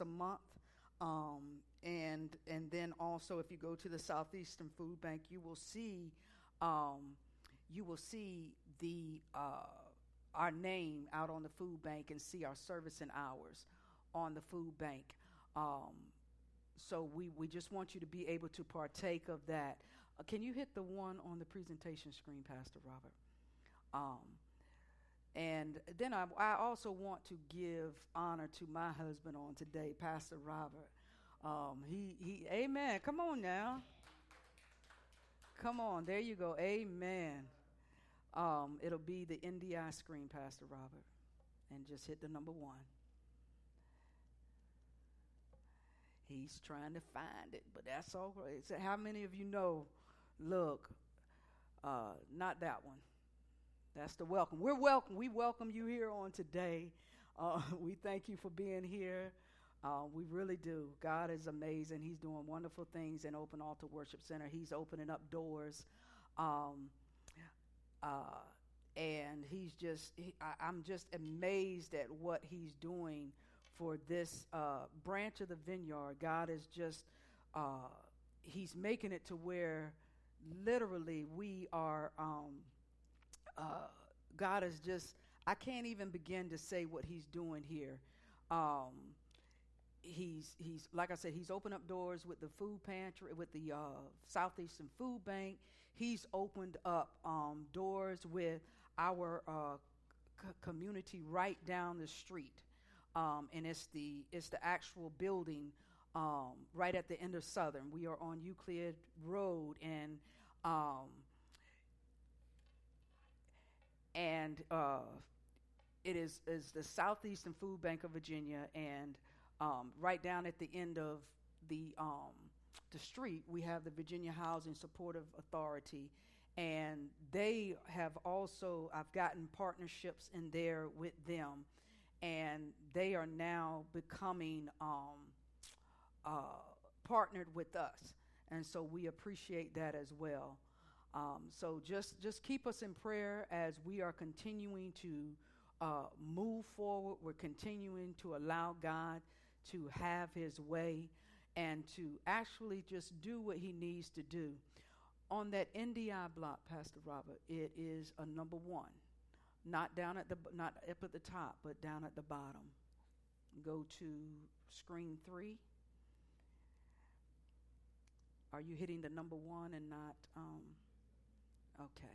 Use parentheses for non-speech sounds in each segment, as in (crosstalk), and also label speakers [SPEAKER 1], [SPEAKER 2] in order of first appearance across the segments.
[SPEAKER 1] a month. Um, and and then also, if you go to the Southeastern Food Bank, you will see um, you will see the uh, our name out on the food bank and see our service and hours on the food bank. Um, so we, we just want you to be able to partake of that. Uh, can you hit the one on the presentation screen, Pastor Robert? And then I, I, also want to give honor to my husband on today, Pastor Robert. Um, he, he, amen. Come on now. Come on. There you go. Amen. Um, it'll be the NDI screen, Pastor Robert. And just hit the number one. He's trying to find it, but that's all right. So how many of you know? Look, uh, not that one. That's the welcome. We're welcome. We welcome you here on today. Uh, (laughs) we thank you for being here. Uh, we really do. God is amazing. He's doing wonderful things in Open Altar Worship Center. He's opening up doors. Um, uh, and he's just, he, I, am just amazed at what he's doing for this uh, branch of the vineyard. God is just, uh, he's making it to where literally we are, um, uh, God is just, I can't even begin to say what he's doing here. Um, he's he's like I said, he's opened up doors with the food pantry, with the uh, Southeastern Food Bank. He's opened up um, doors with our uh, c- community right down the street, um, and it's the it's the actual building um, right at the end of Southern. We are on Euclid Road, and um, and uh, it is is the Southeastern Food Bank of Virginia, and um, right down at the end of the um, the street, we have the Virginia Housing Supportive Authority, and they have also I've gotten partnerships in there with them, and they are now becoming um, uh, partnered with us, and so we appreciate that as well. Um, so just just keep us in prayer as we are continuing to uh, move forward. We're continuing to allow God to have his way and to actually just do what he needs to do. On that NDI block, Pastor Robert, it is a number one. Not down at the not up at the top, but down at the bottom. Go to screen three. Are you hitting the number one and not um, okay.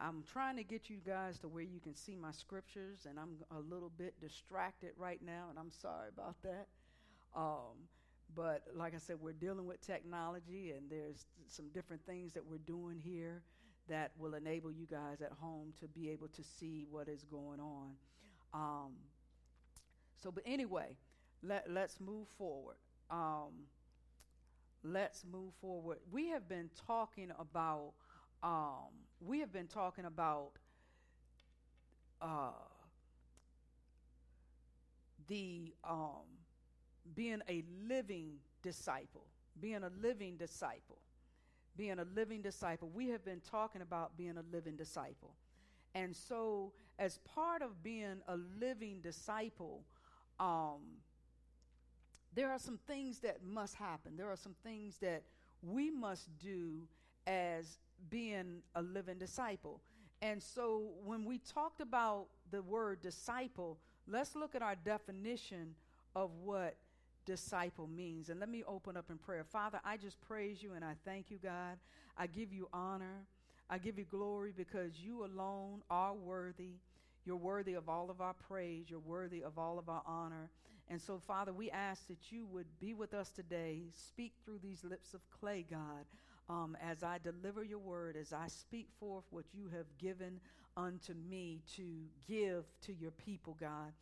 [SPEAKER 1] I'm trying to get you guys to where you can see my scriptures, and I'm a little bit distracted right now, and I'm sorry about that. Um, but like I said, we're dealing with technology, and there's some different things that we're doing here that will enable you guys at home to be able to see what is going on. Um, so, but anyway, let, let's move forward. Um, let's move forward. We have been talking about um, we have been talking about uh, the um, being a living disciple, being a living disciple, being a living disciple. We have been talking about being a living disciple. And so, as part of being a living disciple, um, there are some things that must happen. There are some things that we must do as being a living disciple. And so when we talked about the word disciple, let's look at our definition of what disciple means. And let me open up in prayer. Father, I just praise you and I thank you, God. I give you honor. I give you glory because you alone are worthy. You're worthy of all of our praise. You're worthy of all of our honor. And so, Father, we ask that you would be with us today. Speak through these lips of clay, God um, as I deliver your word, as I speak forth what you have given unto me to give to your people, God.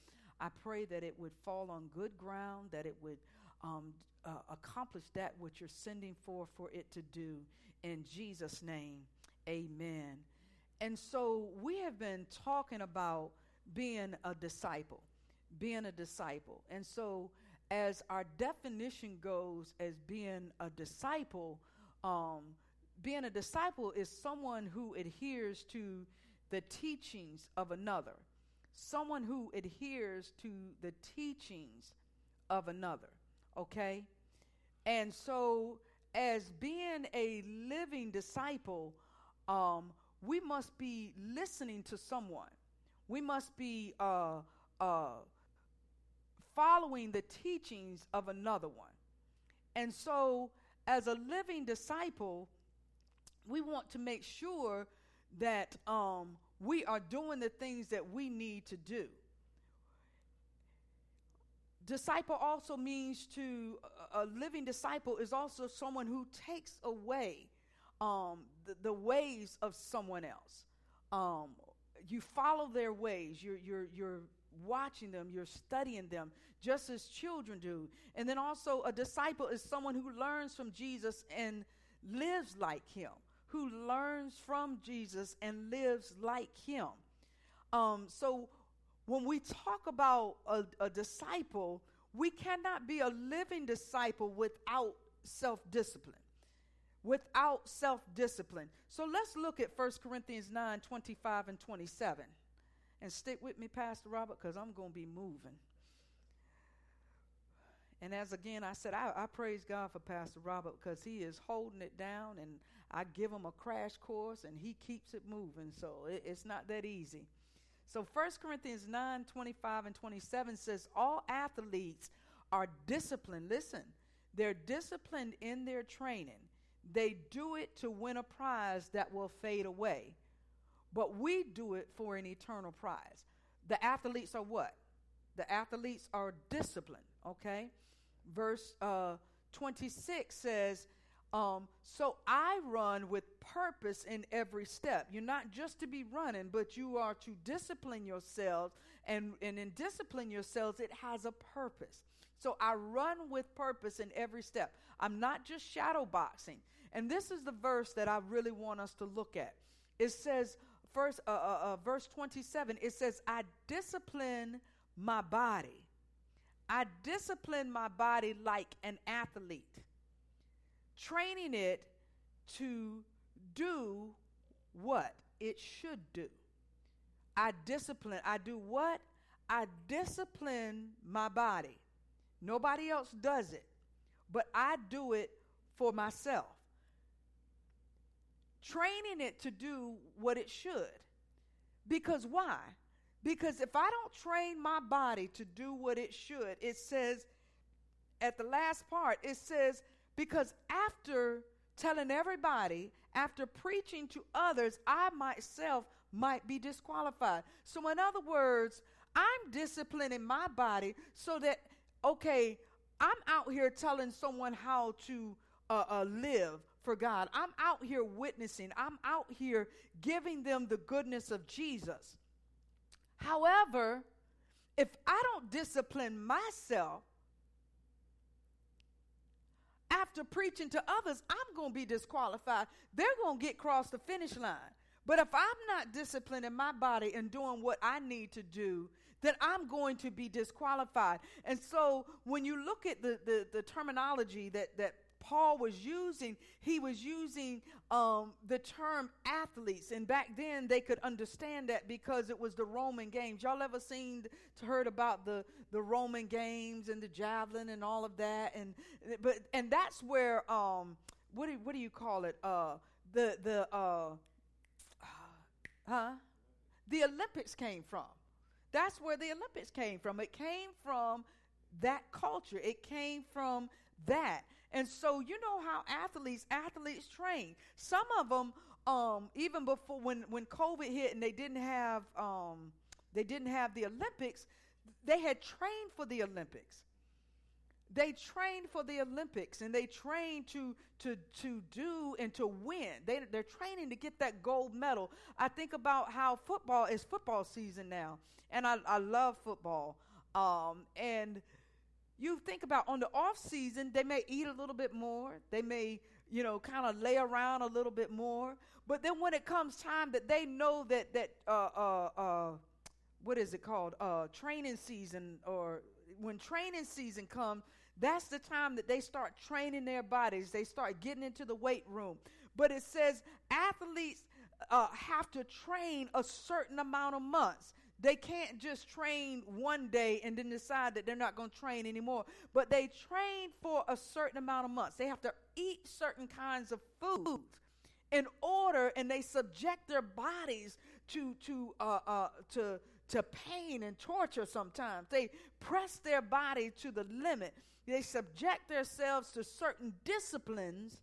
[SPEAKER 1] I pray that it would fall on good ground, that it would um, uh, accomplish that which you're sending forth for it to do. In Jesus' name, amen. And so we have been talking about being a disciple, being a disciple. And so, as our definition goes as being a disciple, um, being a disciple is someone who adheres to the teachings of another, someone who adheres to the teachings of another. Okay? And so, as being a living disciple, um, we must be listening to someone. We must be uh, uh, following the teachings of another one. And so, as a living disciple, we want to make sure that um, we are doing the things that we need to do. Disciple also means to a living disciple is also someone who takes away um, the, the, ways of someone else. Um, you follow their ways. You're you're you're watching them. You're studying them, just as children do. And then also, a disciple is someone who learns from Jesus and lives like Him. Who learns from Jesus and lives like Him. Um, so when we talk about a, a disciple, we cannot be a living disciple without self discipline. Without self discipline. So let's look at 1 Corinthians 9 25 and 27. And stick with me, Pastor Robert, because I'm going to be moving. And as again I said, I, I praise God for Pastor Robert because he is holding it down, and I give him a crash course, and he keeps it moving. So it, it's not that easy. So 1 Corinthians 9 25 and 27 says, All athletes are disciplined. Listen, they're disciplined in their training. They do it to win a prize that will fade away, but we do it for an eternal prize. The athletes are what? The athletes are disciplined, okay? Verse uh, 26 says, um, so I run with purpose in every step. You're not just to be running, but you are to discipline yourselves. And, and in discipline yourselves, it has a purpose. So I run with purpose in every step. I'm not just shadow boxing. And this is the verse that I really want us to look at. It says, first, uh, uh, uh, verse 27, it says, I discipline my body. I discipline my body like an athlete training it to do what it should do. I discipline. I do what? I discipline my body. Nobody else does it, but I do it for myself. Training it to do what it should. Because why? Because if I don't train my body to do what it should, it says at the last part, it says, because after telling everybody, after preaching to others, I myself might be disqualified. So, in other words, I'm disciplining my body so that, okay, I'm out here telling someone how to uh, uh, live for God. I'm out here witnessing. I'm out here giving them the goodness of Jesus. However, if I don't discipline myself, after preaching to others, I'm going to be disqualified. They're going to get across the finish line. But if I'm not disciplining my body and doing what I need to do, then I'm going to be disqualified. And so when you look at the, the, the terminology that, that Paul was using, he was using um, the term athletes. And back then they could understand that because it was the Roman games. Y'all ever seen, heard about the, the Roman games and the javelin and all of that? And, but, and that's where, um, what, do, what do you call it? Uh, the, the, uh, (sighs) huh? The Olympics came from. That's where the Olympics came from. It came from that culture. It came from that. And so you know how athletes athletes train. Some of them um, even before when when COVID hit and they didn't have um, they didn't have the Olympics, they had trained for the Olympics. They trained for the Olympics and they trained to to to do and to win. They they're training to get that gold medal. I think about how football is football season now, and I I love football. Um, and you think about on the off season, they may eat a little bit more. They may, you know, kind of lay around a little bit more. But then when it comes time that they know that that uh, uh, uh, what is it called uh, training season or when training season comes, that's the time that they start training their bodies. They start getting into the weight room. But it says athletes uh, have to train a certain amount of months. They can't just train one day and then decide that they're not going to train anymore. But they train for a certain amount of months. They have to eat certain kinds of food in order, and they subject their bodies to to uh, uh, to to pain and torture. Sometimes they press their body to the limit. They subject themselves to certain disciplines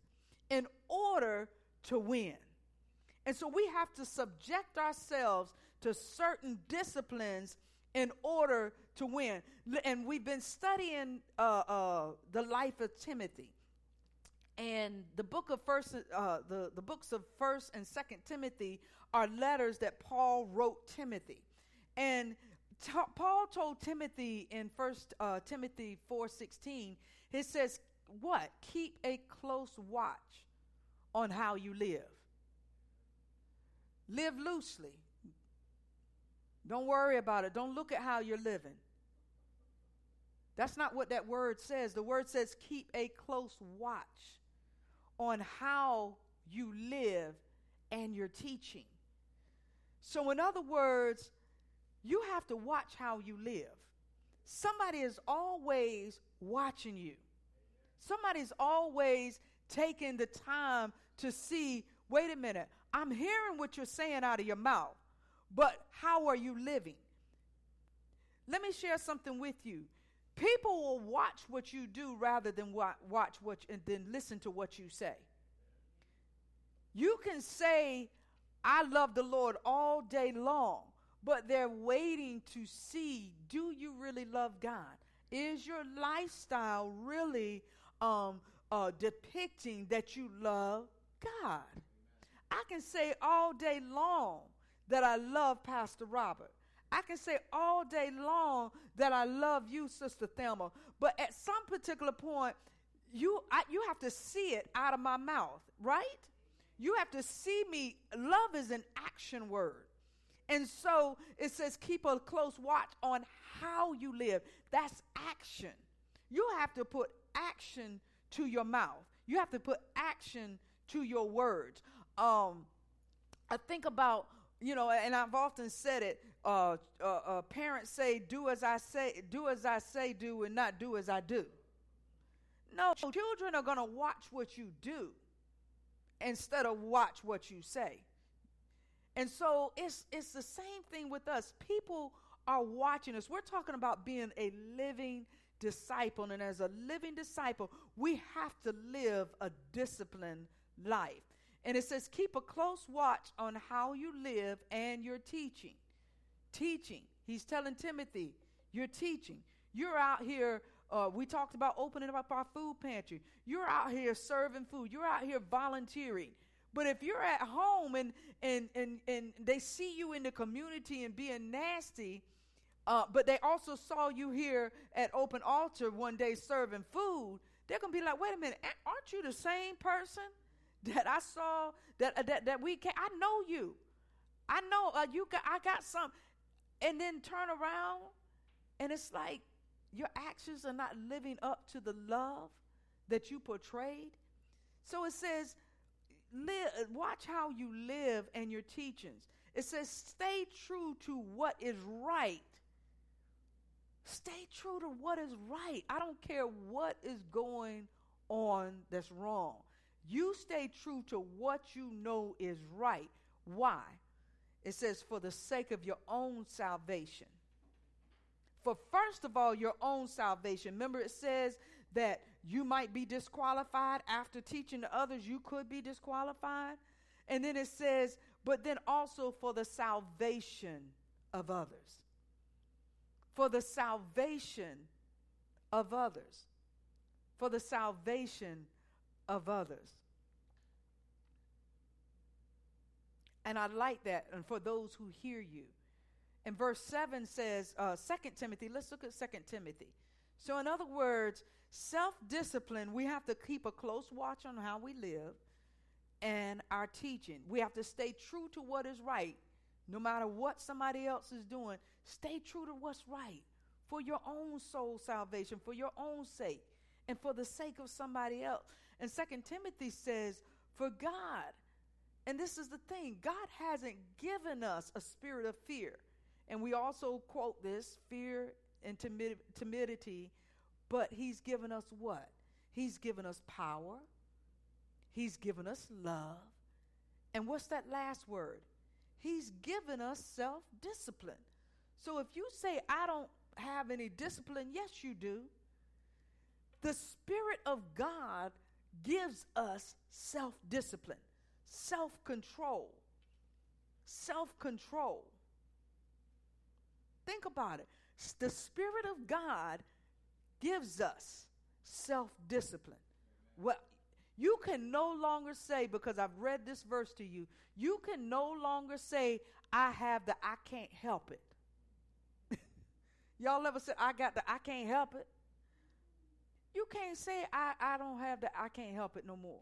[SPEAKER 1] in order to win. And so we have to subject ourselves to certain disciplines in order to win. And we've been studying uh, uh, the life of Timothy. And the book of first, uh, the, the books of First and Second Timothy are letters that Paul wrote Timothy. And t- Paul told Timothy in First uh, Timothy four sixteen, he says, "What? Keep a close watch on how you live. Live loosely, don't worry about it. Don't look at how you're living. That's not what that word says. The word says keep a close watch on how you live and your teaching. So, in other words, you have to watch how you live. Somebody is always watching you. Somebody's always taking the time to see wait a minute, I'm hearing what you're saying out of your mouth but how are you living? Let me share something with you. People will watch what you do rather than wa- watch what and then listen to what you say. You can say, I love the Lord all day long, but they're waiting to see do you really love God? Is your lifestyle really um, uh, depicting that you love God? I can say all day long, that I love Pastor Robert. I can say all day long that I love you, Sister Thelma. But at some particular point, you I, you have to see it out of my mouth, right? You have to see me. Love is an action word. And so it says, keep a close watch on how you live. That's action. You have to put action to your mouth. You have to put action to your words. Um, I think about you know, and I've often said it. Uh, uh, uh, parents say, "Do as I say, do as I say, do, and not do as I do." No, children are going to watch what you do instead of watch what you say. And so it's it's the same thing with us. People are watching us. We're talking about being a living disciple, and as a living disciple, we have to live a disciplined life. And it says, keep a close watch on how you live and your teaching. Teaching. He's telling Timothy, you're teaching. You're out here. Uh, we talked about opening up our food pantry. You're out here serving food. You're out here volunteering. But if you're at home and and and and they see you in the community and being nasty, uh, but they also saw you here at open altar one day serving food, they're gonna be like, "Wait a minute, aren't you the same person?" That I saw that uh, that that we can I know you. I know uh, you got I got some and then turn around and it's like your actions are not living up to the love that you portrayed. So it says live watch how you live and your teachings. It says stay true to what is right. Stay true to what is right. I don't care what is going on that's wrong. You stay true to what you know is right. Why? It says, for the sake of your own salvation. For first of all, your own salvation. Remember, it says that you might be disqualified after teaching to others, you could be disqualified. And then it says, but then also for the salvation of others. For the salvation of others. For the salvation of others. And I like that. And for those who hear you. And verse 7 says, uh, 2 Timothy, let's look at 2 Timothy. So, in other words, self discipline, we have to keep a close watch on how we live and our teaching. We have to stay true to what is right, no matter what somebody else is doing. Stay true to what's right for your own soul salvation, for your own sake, and for the sake of somebody else. And Second Timothy says, For God, and this is the thing God hasn't given us a spirit of fear. And we also quote this fear and timid, timidity, but He's given us what? He's given us power, He's given us love. And what's that last word? He's given us self discipline. So if you say, I don't have any discipline, yes, you do. The Spirit of God gives us self discipline, self control. Self control. Think about it. The Spirit of God gives us self discipline. Well, you can no longer say, because I've read this verse to you, you can no longer say, I have the I can't help it. (laughs) Y'all ever said, I got the I can't help it? You can't say, I, I don't have the I can't help it no more.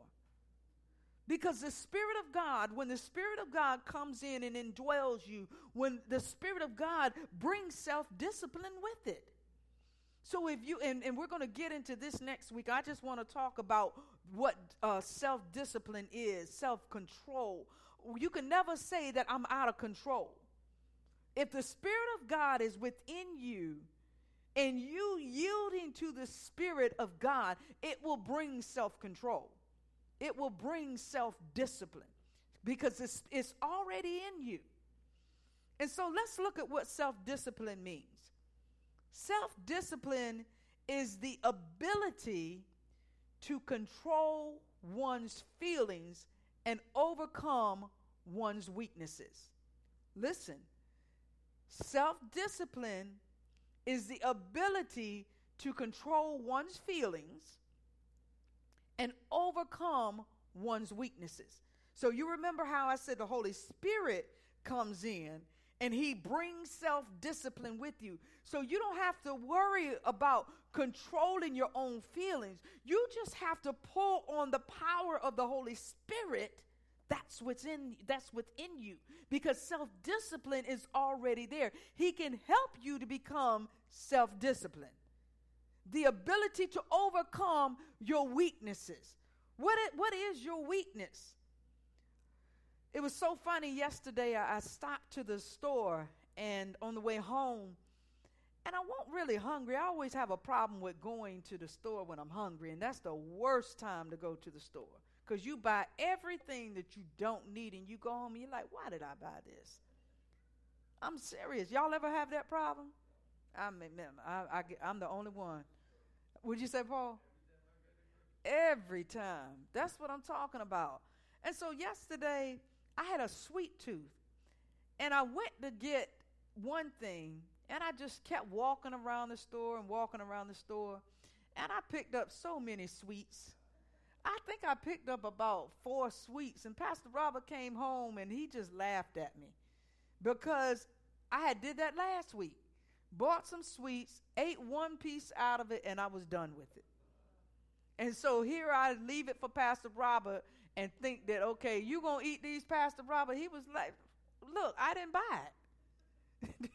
[SPEAKER 1] Because the Spirit of God, when the Spirit of God comes in and indwells you, when the Spirit of God brings self discipline with it. So if you, and, and we're going to get into this next week, I just want to talk about what uh, self discipline is, self control. You can never say that I'm out of control. If the Spirit of God is within you and you yielding to the Spirit of God, it will bring self control, it will bring self discipline because it's, it's already in you. And so let's look at what self discipline means. Self discipline is the ability to control one's feelings and overcome one's weaknesses. Listen, self discipline is the ability to control one's feelings and overcome one's weaknesses. So, you remember how I said the Holy Spirit comes in and he brings self discipline with you. So you don't have to worry about controlling your own feelings. You just have to pull on the power of the Holy Spirit. That's what's in that's within you because self-discipline is already there. He can help you to become self-disciplined. The ability to overcome your weaknesses. What, what is your weakness? It was so funny yesterday. I, I stopped to the store and on the way home, and I wasn't really hungry. I always have a problem with going to the store when I'm hungry, and that's the worst time to go to the store because you buy everything that you don't need, and you go home and you're like, why did I buy this? I'm serious. Y'all ever have that problem? I mean, I, I, I'm the only one. Would you say, Paul? Every time. That's what I'm talking about. And so yesterday, I had a sweet tooth. And I went to get one thing, and I just kept walking around the store and walking around the store. And I picked up so many sweets. I think I picked up about four sweets. And Pastor Robert came home and he just laughed at me because I had did that last week. Bought some sweets, ate one piece out of it, and I was done with it. And so here I leave it for Pastor Robert, and think that, okay, you going to eat these, Pastor Robert? He was like, look, I didn't buy it.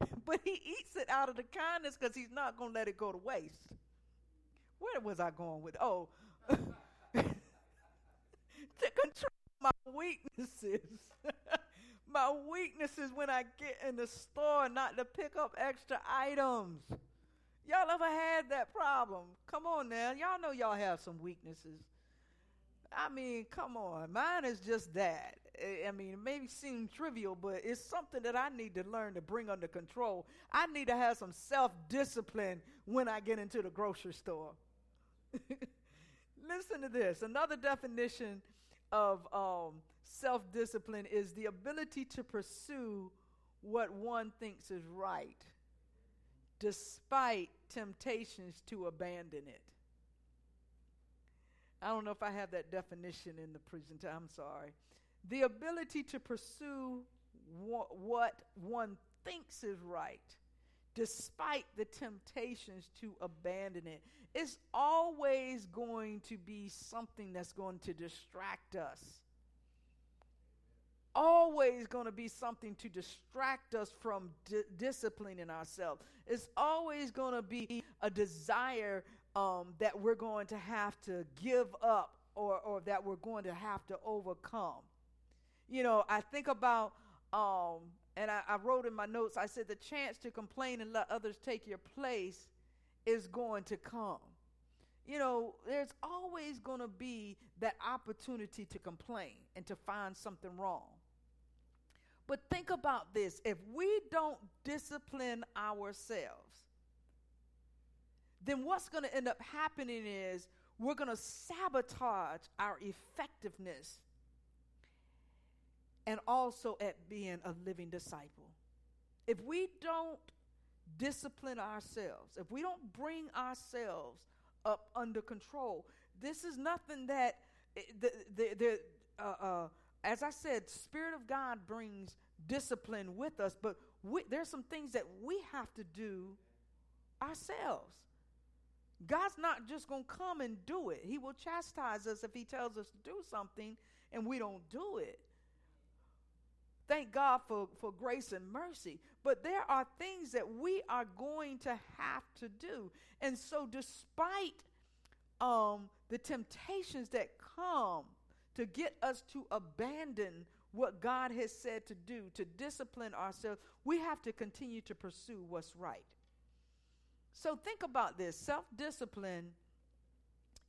[SPEAKER 1] (laughs) but he eats it out of the kindness because he's not going to let it go to waste. Where was I going with? Oh, (laughs) to control my weaknesses. (laughs) my weaknesses when I get in the store not to pick up extra items. Y'all ever had that problem? Come on now. Y'all know y'all have some weaknesses. I mean, come on. Mine is just that. I mean, it may seem trivial, but it's something that I need to learn to bring under control. I need to have some self discipline when I get into the grocery store. (laughs) Listen to this. Another definition of um, self discipline is the ability to pursue what one thinks is right, despite temptations to abandon it. I don't know if I have that definition in the presentation. I'm sorry. The ability to pursue wh- what one thinks is right, despite the temptations to abandon it, is always going to be something that's going to distract us. Always going to be something to distract us from di- disciplining ourselves. It's always going to be a desire um, that we're going to have to give up or, or that we're going to have to overcome. You know, I think about um, and I, I wrote in my notes, I said, the chance to complain and let others take your place is going to come. You know, there's always going to be that opportunity to complain and to find something wrong. But think about this if we don't discipline ourselves, then what's going to end up happening is we're going to sabotage our effectiveness and also at being a living disciple. If we don't discipline ourselves, if we don't bring ourselves up under control, this is nothing that eh, the, the, the uh, uh, as I said, Spirit of God brings discipline with us, but we, there's some things that we have to do ourselves. God's not just going to come and do it. He will chastise us if He tells us to do something and we don't do it. Thank God for, for grace and mercy. But there are things that we are going to have to do. And so, despite um, the temptations that come to get us to abandon what God has said to do, to discipline ourselves, we have to continue to pursue what's right. So, think about this self discipline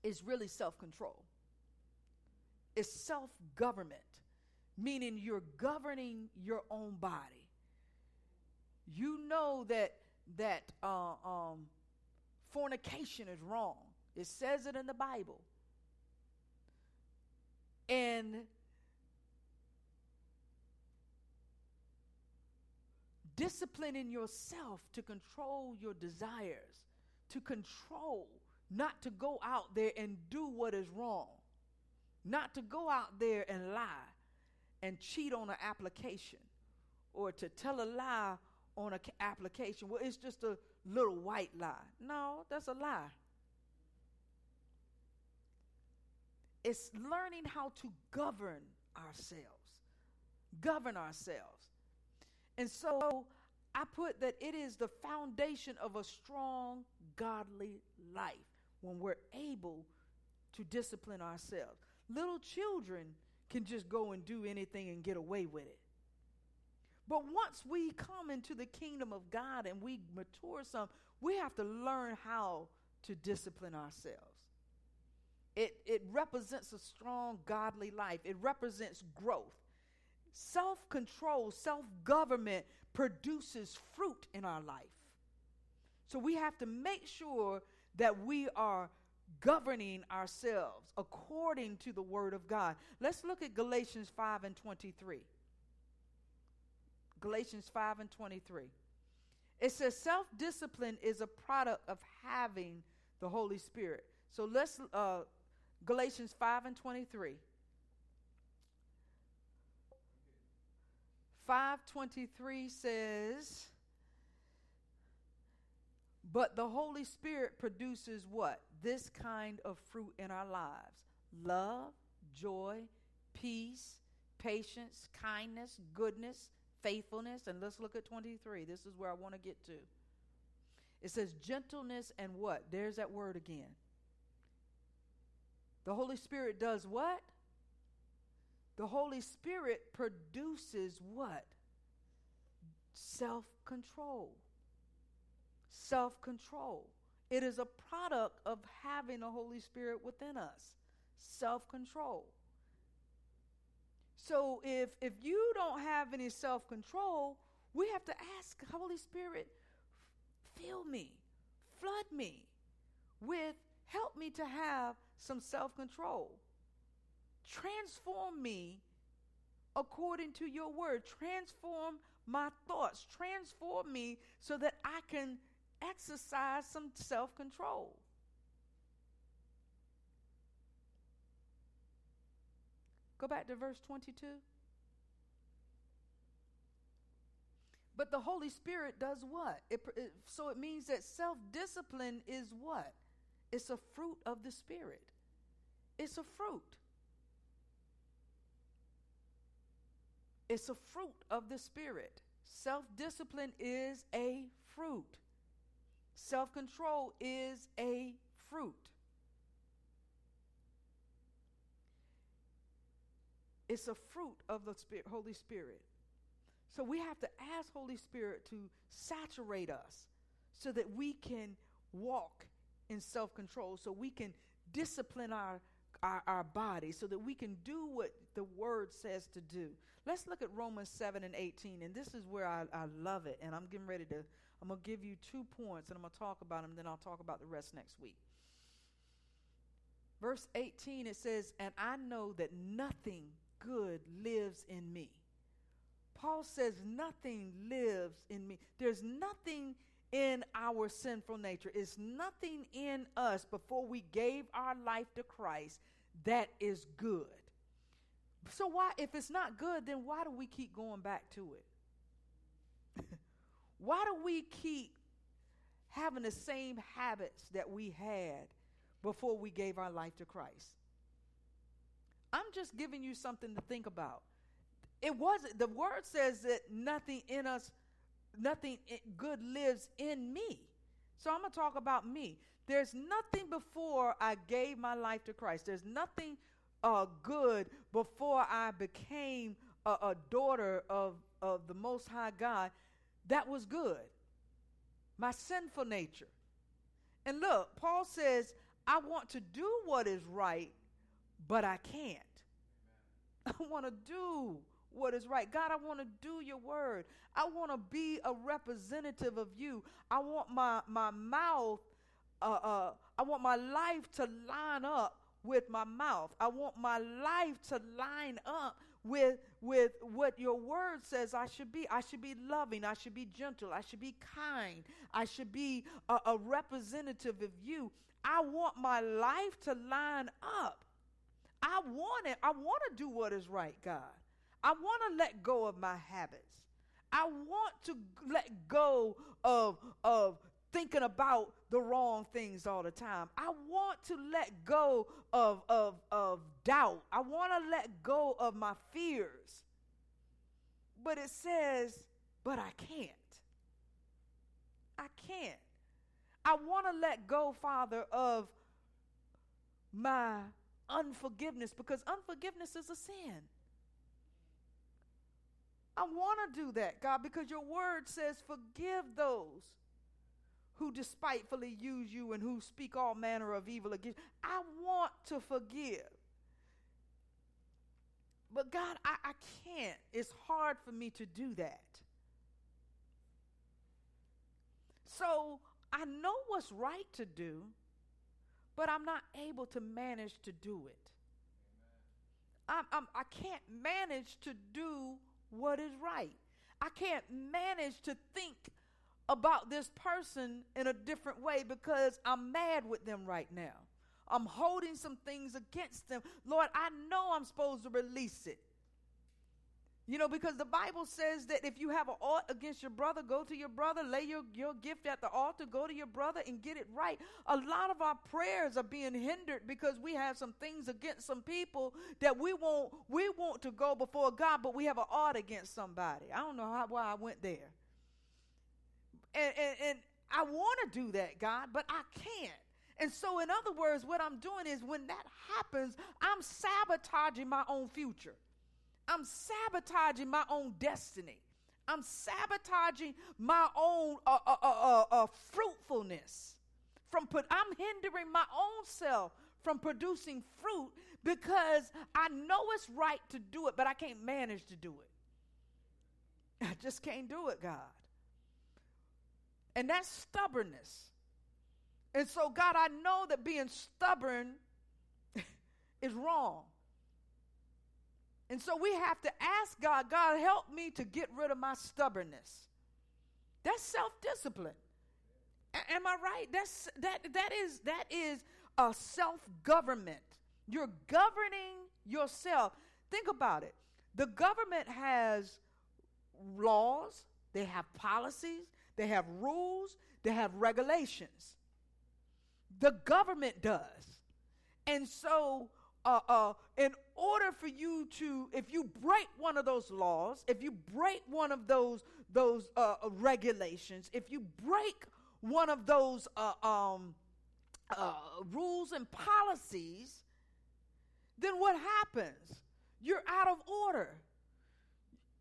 [SPEAKER 1] is really self control, it's self government meaning you're governing your own body. You know that that uh, um, fornication is wrong. It says it in the Bible. And disciplining yourself to control your desires, to control, not to go out there and do what is wrong, not to go out there and lie, and cheat on an application or to tell a lie on an application. Well, it's just a little white lie. No, that's a lie. It's learning how to govern ourselves. Govern ourselves. And so I put that it is the foundation of a strong, godly life when we're able to discipline ourselves. Little children can just go and do anything and get away with it. But once we come into the kingdom of God and we mature some, we have to learn how to discipline ourselves. It, it represents a strong, godly life, it represents growth. Self control, self government produces fruit in our life. So we have to make sure that we are governing ourselves according to the word of God. Let's look at Galatians 5 and 23. Galatians 5 and 23. It says self discipline is a product of having the Holy Spirit. So let's, uh, Galatians 5 and 23. 523 says, but the Holy Spirit produces what? This kind of fruit in our lives love, joy, peace, patience, kindness, goodness, faithfulness. And let's look at 23. This is where I want to get to. It says gentleness and what? There's that word again. The Holy Spirit does what? The Holy Spirit produces what? Self control self control. It is a product of having the Holy Spirit within us. Self control. So if if you don't have any self control, we have to ask Holy Spirit, fill me, flood me with help me to have some self control. Transform me according to your word. Transform my thoughts. Transform me so that I can exercise some self control. Go back to verse 22. But the Holy Spirit does what? It, it, so it means that self discipline is what? It's a fruit of the Spirit. It's a fruit. It's a fruit of the Spirit. Self discipline is a fruit. Self control is a fruit. It's a fruit of the Spirit, Holy Spirit. So we have to ask Holy Spirit to saturate us so that we can walk in self control, so we can discipline our, our, our body, so that we can do what the word says to do. Let's look at Romans 7 and 18, and this is where I, I love it, and I'm getting ready to, I'm going to give you two points, and I'm going to talk about them, then I'll talk about the rest next week. Verse 18, it says, And I know that nothing good lives in me. Paul says, Nothing lives in me. There's nothing in our sinful nature. It's nothing in us before we gave our life to Christ that is good. So why if it's not good, then why do we keep going back to it? (laughs) why do we keep having the same habits that we had before we gave our life to Christ? I'm just giving you something to think about. It wasn't the word says that nothing in us nothing good lives in me. So I'm going to talk about me. There's nothing before I gave my life to Christ. There's nothing uh, good before I became a, a daughter of, of the Most High God that was good. My sinful nature. And look, Paul says, I want to do what is right, but I can't. (laughs) I want to do what is right. God, I want to do your word. I want to be a representative of you. I want my, my mouth, uh, uh, I want my life to line up with my mouth. I want my life to line up with with what your word says I should be. I should be loving. I should be gentle. I should be kind. I should be a, a representative of you. I want my life to line up. I want it. I want to do what is right, God. I want to let go of my habits. I want to let go of, of thinking about the wrong things all the time. I want to let go of, of, of doubt. I want to let go of my fears. But it says, but I can't. I can't. I want to let go, Father, of my unforgiveness because unforgiveness is a sin. I want to do that, God, because your word says, forgive those who despitefully use you and who speak all manner of evil against. you. I want to forgive. But God, I, I can't. It's hard for me to do that. So I know what's right to do, but I'm not able to manage to do it. I'm, I'm, I can't manage to do what is right. I can't manage to think about this person in a different way because I'm mad with them right now. I'm holding some things against them. Lord, I know I'm supposed to release it. You know, because the Bible says that if you have an ought against your brother, go to your brother, lay your, your gift at the altar, go to your brother and get it right. A lot of our prayers are being hindered because we have some things against some people that we want we want to go before God, but we have an ought against somebody. I don't know how, why I went there. And, and, and I want to do that, God, but I can't. And so, in other words, what I'm doing is when that happens, I'm sabotaging my own future. I'm sabotaging my own destiny. I'm sabotaging my own uh, uh, uh, uh, uh fruitfulness. From put, I'm hindering my own self from producing fruit because I know it's right to do it, but I can't manage to do it. I just can't do it, God. And that's stubbornness. And so, God, I know that being stubborn (laughs) is wrong. And so we have to ask God, God, help me to get rid of my stubbornness. That's self-discipline. A- am I right? That's that that is that is a self-government. You're governing yourself. Think about it. The government has laws, they have policies, they have rules, they have regulations. The government does. And so uh, uh, in order for you to, if you break one of those laws, if you break one of those those uh, regulations, if you break one of those uh, um, uh, rules and policies, then what happens? You're out of order.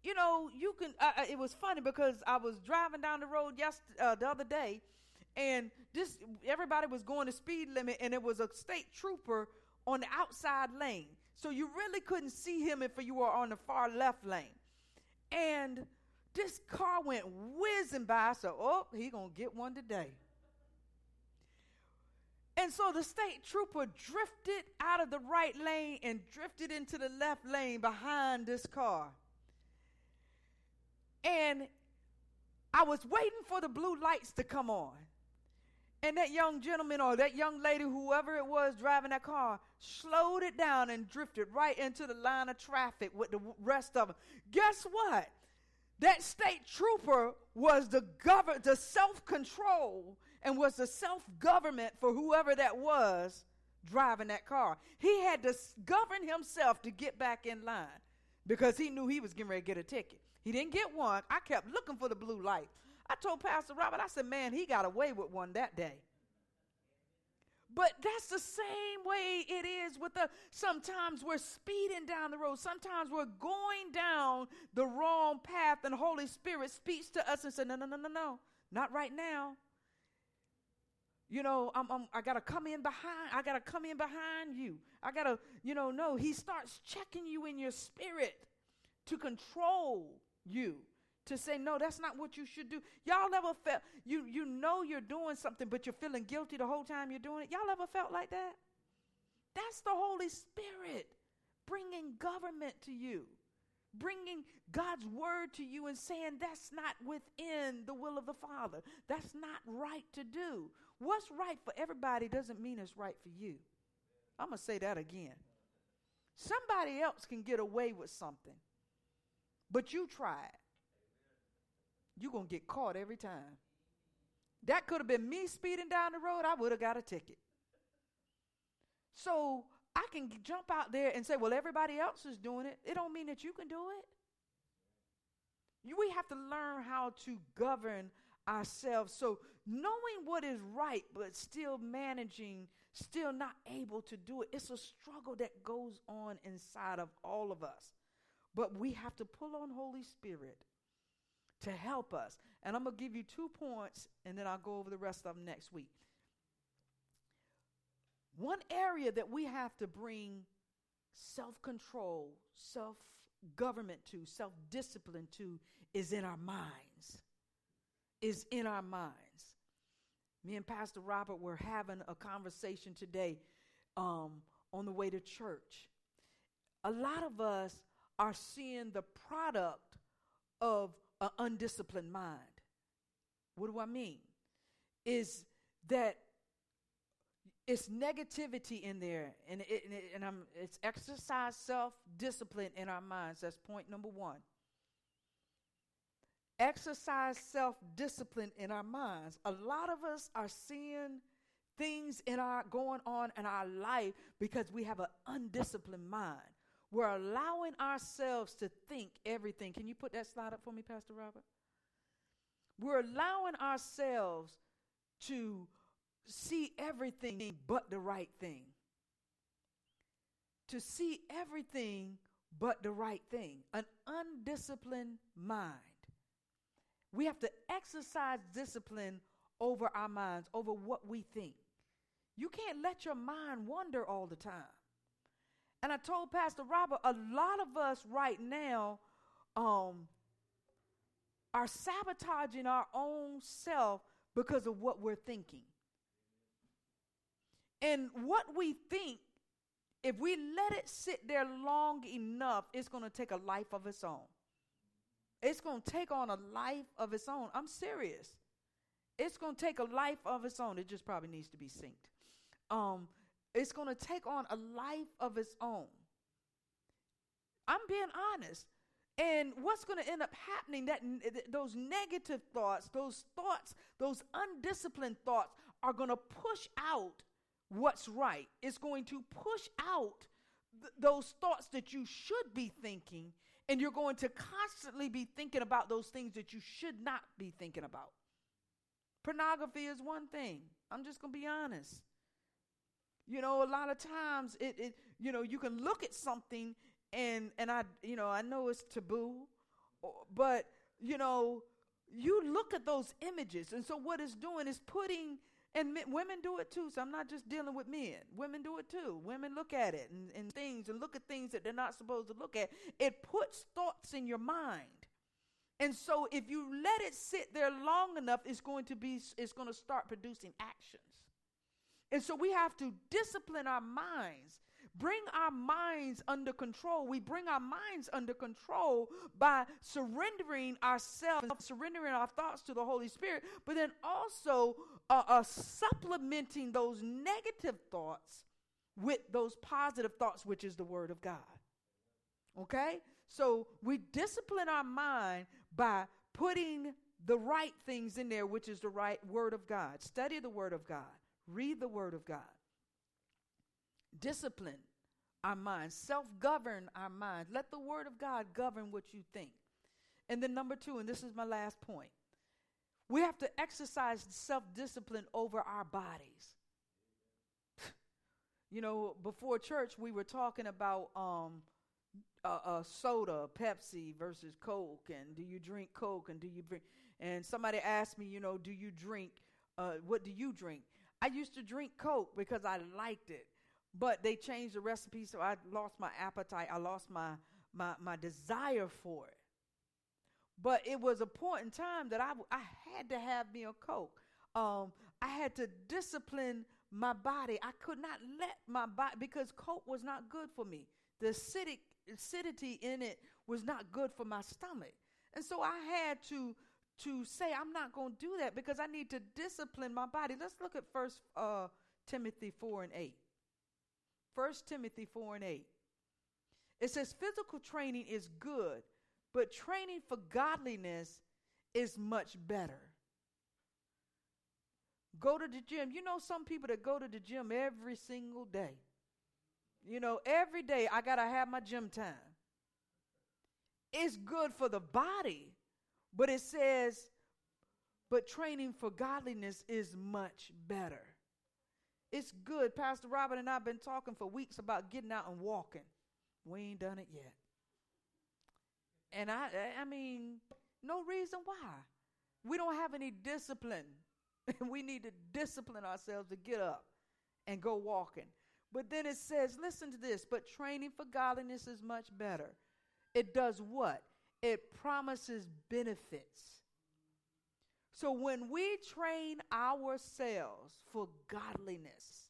[SPEAKER 1] you know, you can. Uh, it was funny because I was driving down the road yesterday, uh, the other day, and this everybody was going the speed limit, and it was a state trooper on the outside lane, so you really couldn't see him if you were on the far left lane. And this car went whizzing by. So, oh, he gonna get one today. And so the state trooper drifted out of the right lane and drifted into the left lane behind this car. And I was waiting for the blue lights to come on. And that young gentleman or that young lady, whoever it was driving that car, slowed it down and drifted right into the line of traffic with the rest of them. Guess what? That state trooper was the govern the self-control and was the self-government for whoever that was driving that car. He had to govern himself to get back in line because he knew he was getting ready to get a ticket. He didn't get one. I kept looking for the blue light. I told Pastor Robert, I said, man, he got away with one that day. But that's the same way it is with the sometimes we're speeding down the road. Sometimes we're going down the wrong path, and Holy Spirit speaks to us and says, No, no, no, no, no. Not right now. You know, I'm, I'm, I got to come in behind. I got to come in behind you. I got to, you know, no. He starts checking you in your spirit to control you to say no that's not what you should do. Y'all ever felt you you know you're doing something but you're feeling guilty the whole time you're doing it? Y'all ever felt like that? That's the holy spirit bringing government to you bringing god's word to you and saying that's not within the will of the father. That's not right to do. What's right for everybody doesn't mean it's right for you. I'm going to say that again. Somebody else can get away with something but you try it you're going to get caught every time. That could have been me speeding down the road. I would have got a ticket. So I can jump out there and say, well, everybody else is doing it. It don't mean that you can do it. We have to learn how to govern ourselves. So knowing what is right, but still managing, still not able to do it, it's a struggle that goes on inside of all of us. But we have to pull on Holy Spirit to help us. And I'm going to give you two points and then I'll go over the rest of them next week. One area that we have to bring self control, self government to, self discipline to, is in our minds. Is in our minds. Me and Pastor Robert were having a conversation today um, on the way to church. A lot of us are seeing the product of an undisciplined mind. What do I mean? Is that it's negativity in there, and it, and, it, and I'm, it's exercise self discipline in our minds. That's point number one. Exercise self discipline in our minds. A lot of us are seeing things in our going on in our life because we have an undisciplined mind. We're allowing ourselves to think everything. Can you put that slide up for me, Pastor Robert? We're allowing ourselves to see everything but the right thing. To see everything but the right thing. An undisciplined mind. We have to exercise discipline over our minds, over what we think. You can't let your mind wander all the time. And I told Pastor Robert, a lot of us right now um, are sabotaging our own self because of what we're thinking. And what we think, if we let it sit there long enough, it's going to take a life of its own. It's going to take on a life of its own. I'm serious. It's going to take a life of its own. It just probably needs to be synced. Um, it's going to take on a life of its own. I'm being honest. And what's going to end up happening that those negative thoughts, those thoughts, those undisciplined thoughts are going to push out what's right. It's going to push out th- those thoughts that you should be thinking and you're going to constantly be thinking about those things that you should not be thinking about. Pornography is one thing. I'm just going to be honest. You know, a lot of times it, it you know, you can look at something and and I you know, I know it's taboo but, you know, you look at those images. And so what it's doing is putting, and men, women do it too. So I'm not just dealing with men. Women do it too. Women look at it and, and things and look at things that they're not supposed to look at. It puts thoughts in your mind. And so if you let it sit there long enough, it's going to be, it's going to start producing actions. And so we have to discipline our minds bring our minds under control. We bring our minds under control by surrendering ourselves, surrendering our thoughts to the Holy Spirit, but then also uh, uh, supplementing those negative thoughts with those positive thoughts, which is the Word of God. Okay? So we discipline our mind by putting the right things in there, which is the right Word of God. Study the Word of God, read the Word of God discipline our minds, self govern our minds. Let the Word of God govern what you think. And then, number two, and this is my last point, we have to exercise self discipline over our bodies. (laughs) you know, before church, we were talking about um, uh, soda, Pepsi versus Coke, and do you drink Coke, and do you drink? And somebody asked me, you know, do you drink? Uh, what do you drink? I used to drink Coke because I liked it. But they changed the recipe, so I lost my appetite. I lost my my my desire for it. But it was a point in time that I I had to have me a Coke. Um, I had to discipline my body. I could not let my body because Coke was not good for me. The acidic acidity in it was not good for my stomach, and so I had to to say I'm not going to do that because I need to discipline my body. Let's look at First uh, Timothy four and eight. First Timothy 4 and 8. It says physical training is good, but training for godliness is much better. Go to the gym. You know, some people that go to the gym every single day. You know, every day I got to have my gym time. It's good for the body, but it says, but training for godliness is much better. It's good. Pastor Robert and I have been talking for weeks about getting out and walking. We ain't done it yet. And I I mean, no reason why. We don't have any discipline. (laughs) we need to discipline ourselves to get up and go walking. But then it says, listen to this, but training for godliness is much better. It does what? It promises benefits. So when we train ourselves for godliness,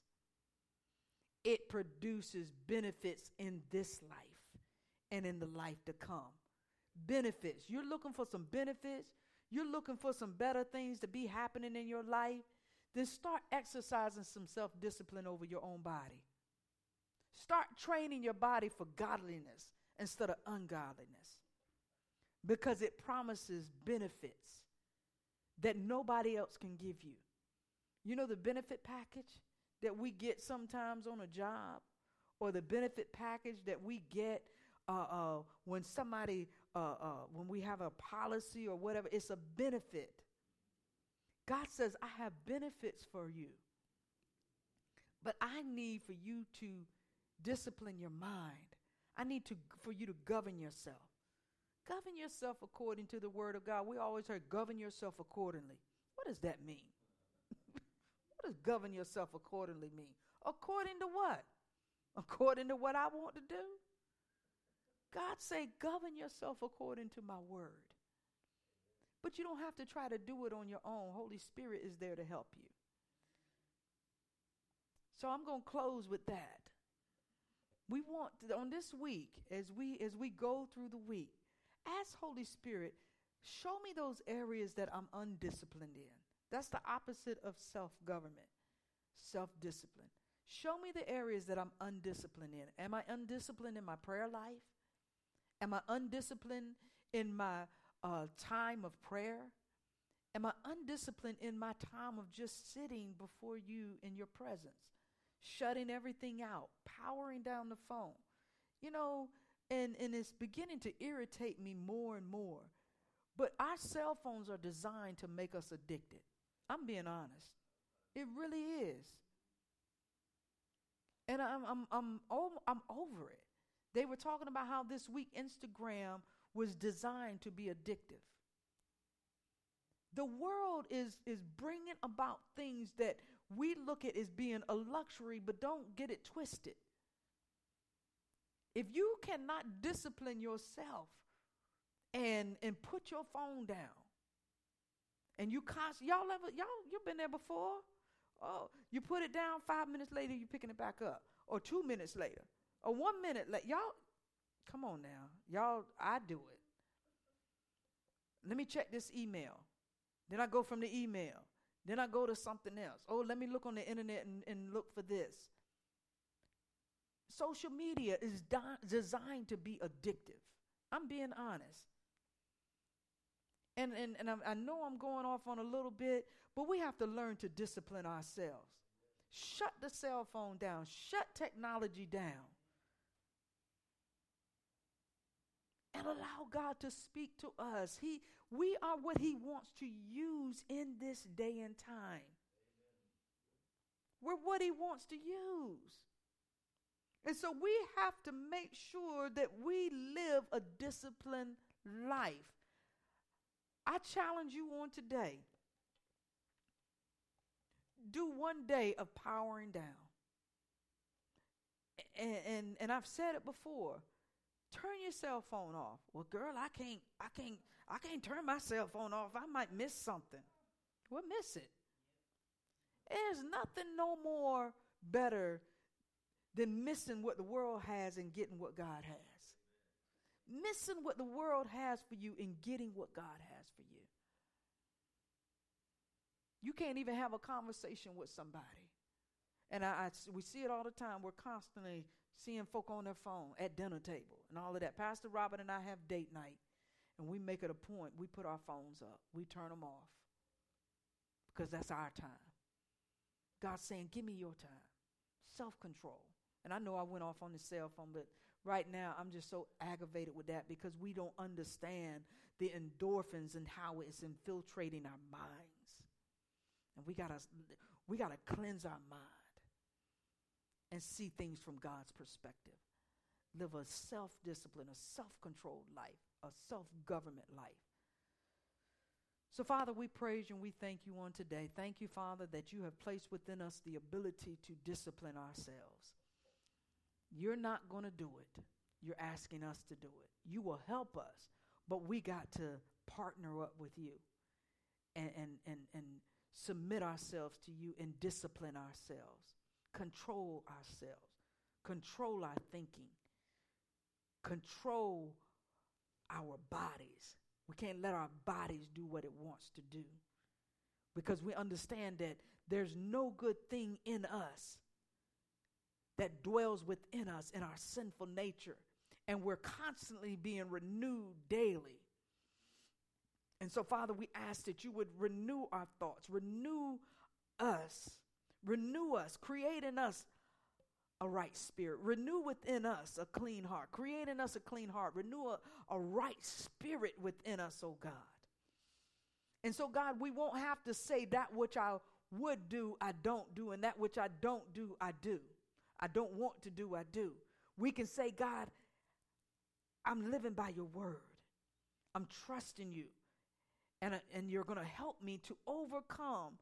[SPEAKER 1] it produces benefits in this life and in the life to come. Benefits. You're looking for some benefits, you're looking for some better things to be happening in your life, then start exercising some self discipline over your own body. Start training your body for godliness instead of ungodliness because it promises benefits that nobody else can give you. You know the benefit package that we get sometimes on a job, or the benefit package that we get uh, uh, when somebody, uh, uh, when we have a policy or whatever, it's a benefit. God says, I have benefits for you. But I need for you to discipline your mind. I need to, for you to govern yourself. Govern yourself according to the word of God. We always heard govern yourself accordingly. What does that mean? (laughs) what does govern yourself accordingly mean? According to what? According to what I want to do? God say govern yourself according to my word. But you don't have to try to do it on your own. Holy Spirit is there to help you. So I'm going to close with that. We want to, on this week as we as we go through the week, Ask Holy Spirit, show me those areas that I'm undisciplined in. That's the opposite of self government, self discipline. Show me the areas that I'm undisciplined in. Am I undisciplined in my prayer life? Am I undisciplined in my uh, time of prayer? Am I undisciplined in my time of just sitting before you in your presence, shutting everything out, powering down the phone? You know, and, and it's beginning to irritate me more and more. But our cell phones are designed to make us addicted. I'm being honest. It really is. And I'm, I'm, I'm, I'm over it. They were talking about how this week Instagram was designed to be addictive. The world is, is bringing about things that we look at as being a luxury, but don't get it twisted. If you cannot discipline yourself and and put your phone down, and you y'all ever y'all you've been there before? Oh, you put it down. Five minutes later, you're picking it back up, or two minutes later, or one minute later. Y'all, come on now, y'all. I do it. Let me check this email. Then I go from the email. Then I go to something else. Oh, let me look on the internet and, and look for this. Social media is di- designed to be addictive. I'm being honest. And, and, and I, I know I'm going off on a little bit, but we have to learn to discipline ourselves. Shut the cell phone down, shut technology down. and allow God to speak to us. He, we are what He wants to use in this day and time. We're what He wants to use. And so we have to make sure that we live a disciplined life. I challenge you on today. Do one day of powering down. And, and, and I've said it before turn your cell phone off. Well, girl, I can't, I can't, I can't turn my cell phone off. I might miss something. Well, miss it. There's nothing no more better than missing what the world has and getting what God has. Missing what the world has for you and getting what God has for you. You can't even have a conversation with somebody. And I, I, we see it all the time. We're constantly seeing folk on their phone at dinner table and all of that. Pastor Robert and I have date night, and we make it a point. We put our phones up, we turn them off because that's our time. God's saying, Give me your time. Self control. And I know I went off on the cell phone, but right now I'm just so aggravated with that because we don't understand the endorphins and how it's infiltrating our minds. And we gotta we gotta cleanse our mind and see things from God's perspective. Live a self disciplined, a self controlled life, a self government life. So, Father, we praise you and we thank you on today. Thank you, Father, that you have placed within us the ability to discipline ourselves. You're not going to do it, you're asking us to do it. You will help us, but we got to partner up with you and, and, and, and submit ourselves to you and discipline ourselves control ourselves, control our thinking, control our bodies. We can't let our bodies do what it wants to do because we understand that there's no good thing in us that dwells within us in our sinful nature, and we're constantly being renewed daily. And so, Father, we ask that you would renew our thoughts, renew us Renew us, create in us a right spirit. Renew within us a clean heart. Create in us a clean heart. Renew a, a right spirit within us, oh God. And so, God, we won't have to say that which I would do, I don't do, and that which I don't do, I do. I don't want to do, I do. We can say, God, I'm living by your word. I'm trusting you. And, uh, and you're going to help me to overcome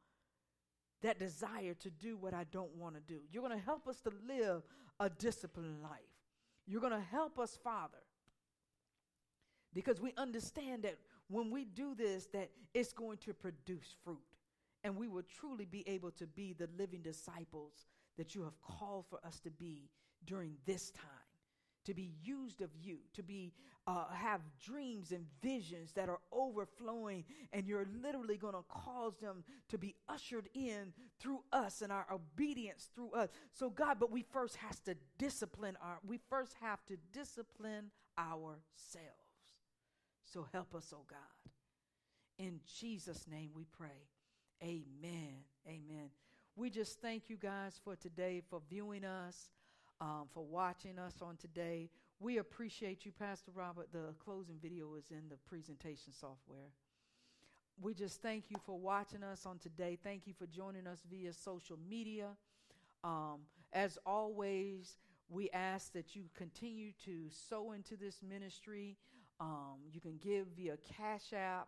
[SPEAKER 1] that desire to do what I don't want to do. You're going to help us to live a disciplined life. You're going to help us, Father, because we understand that when we do this, that it's going to produce fruit. And we will truly be able to be the living disciples that you have called for us to be during this time to be used of you, to be uh, have dreams and visions that are overflowing, and you're literally going to cause them to be ushered in through us and our obedience through us. So, God, but we first has to discipline our. We first have to discipline ourselves. So help us, oh God. In Jesus' name we pray. Amen. Amen. We just thank you guys for today, for viewing us um, for watching us on today. We appreciate you, Pastor Robert. The closing video is in the presentation software. We just thank you for watching us on today. Thank you for joining us via social media. Um, as always, we ask that you continue to sow into this ministry. Um, you can give via Cash App.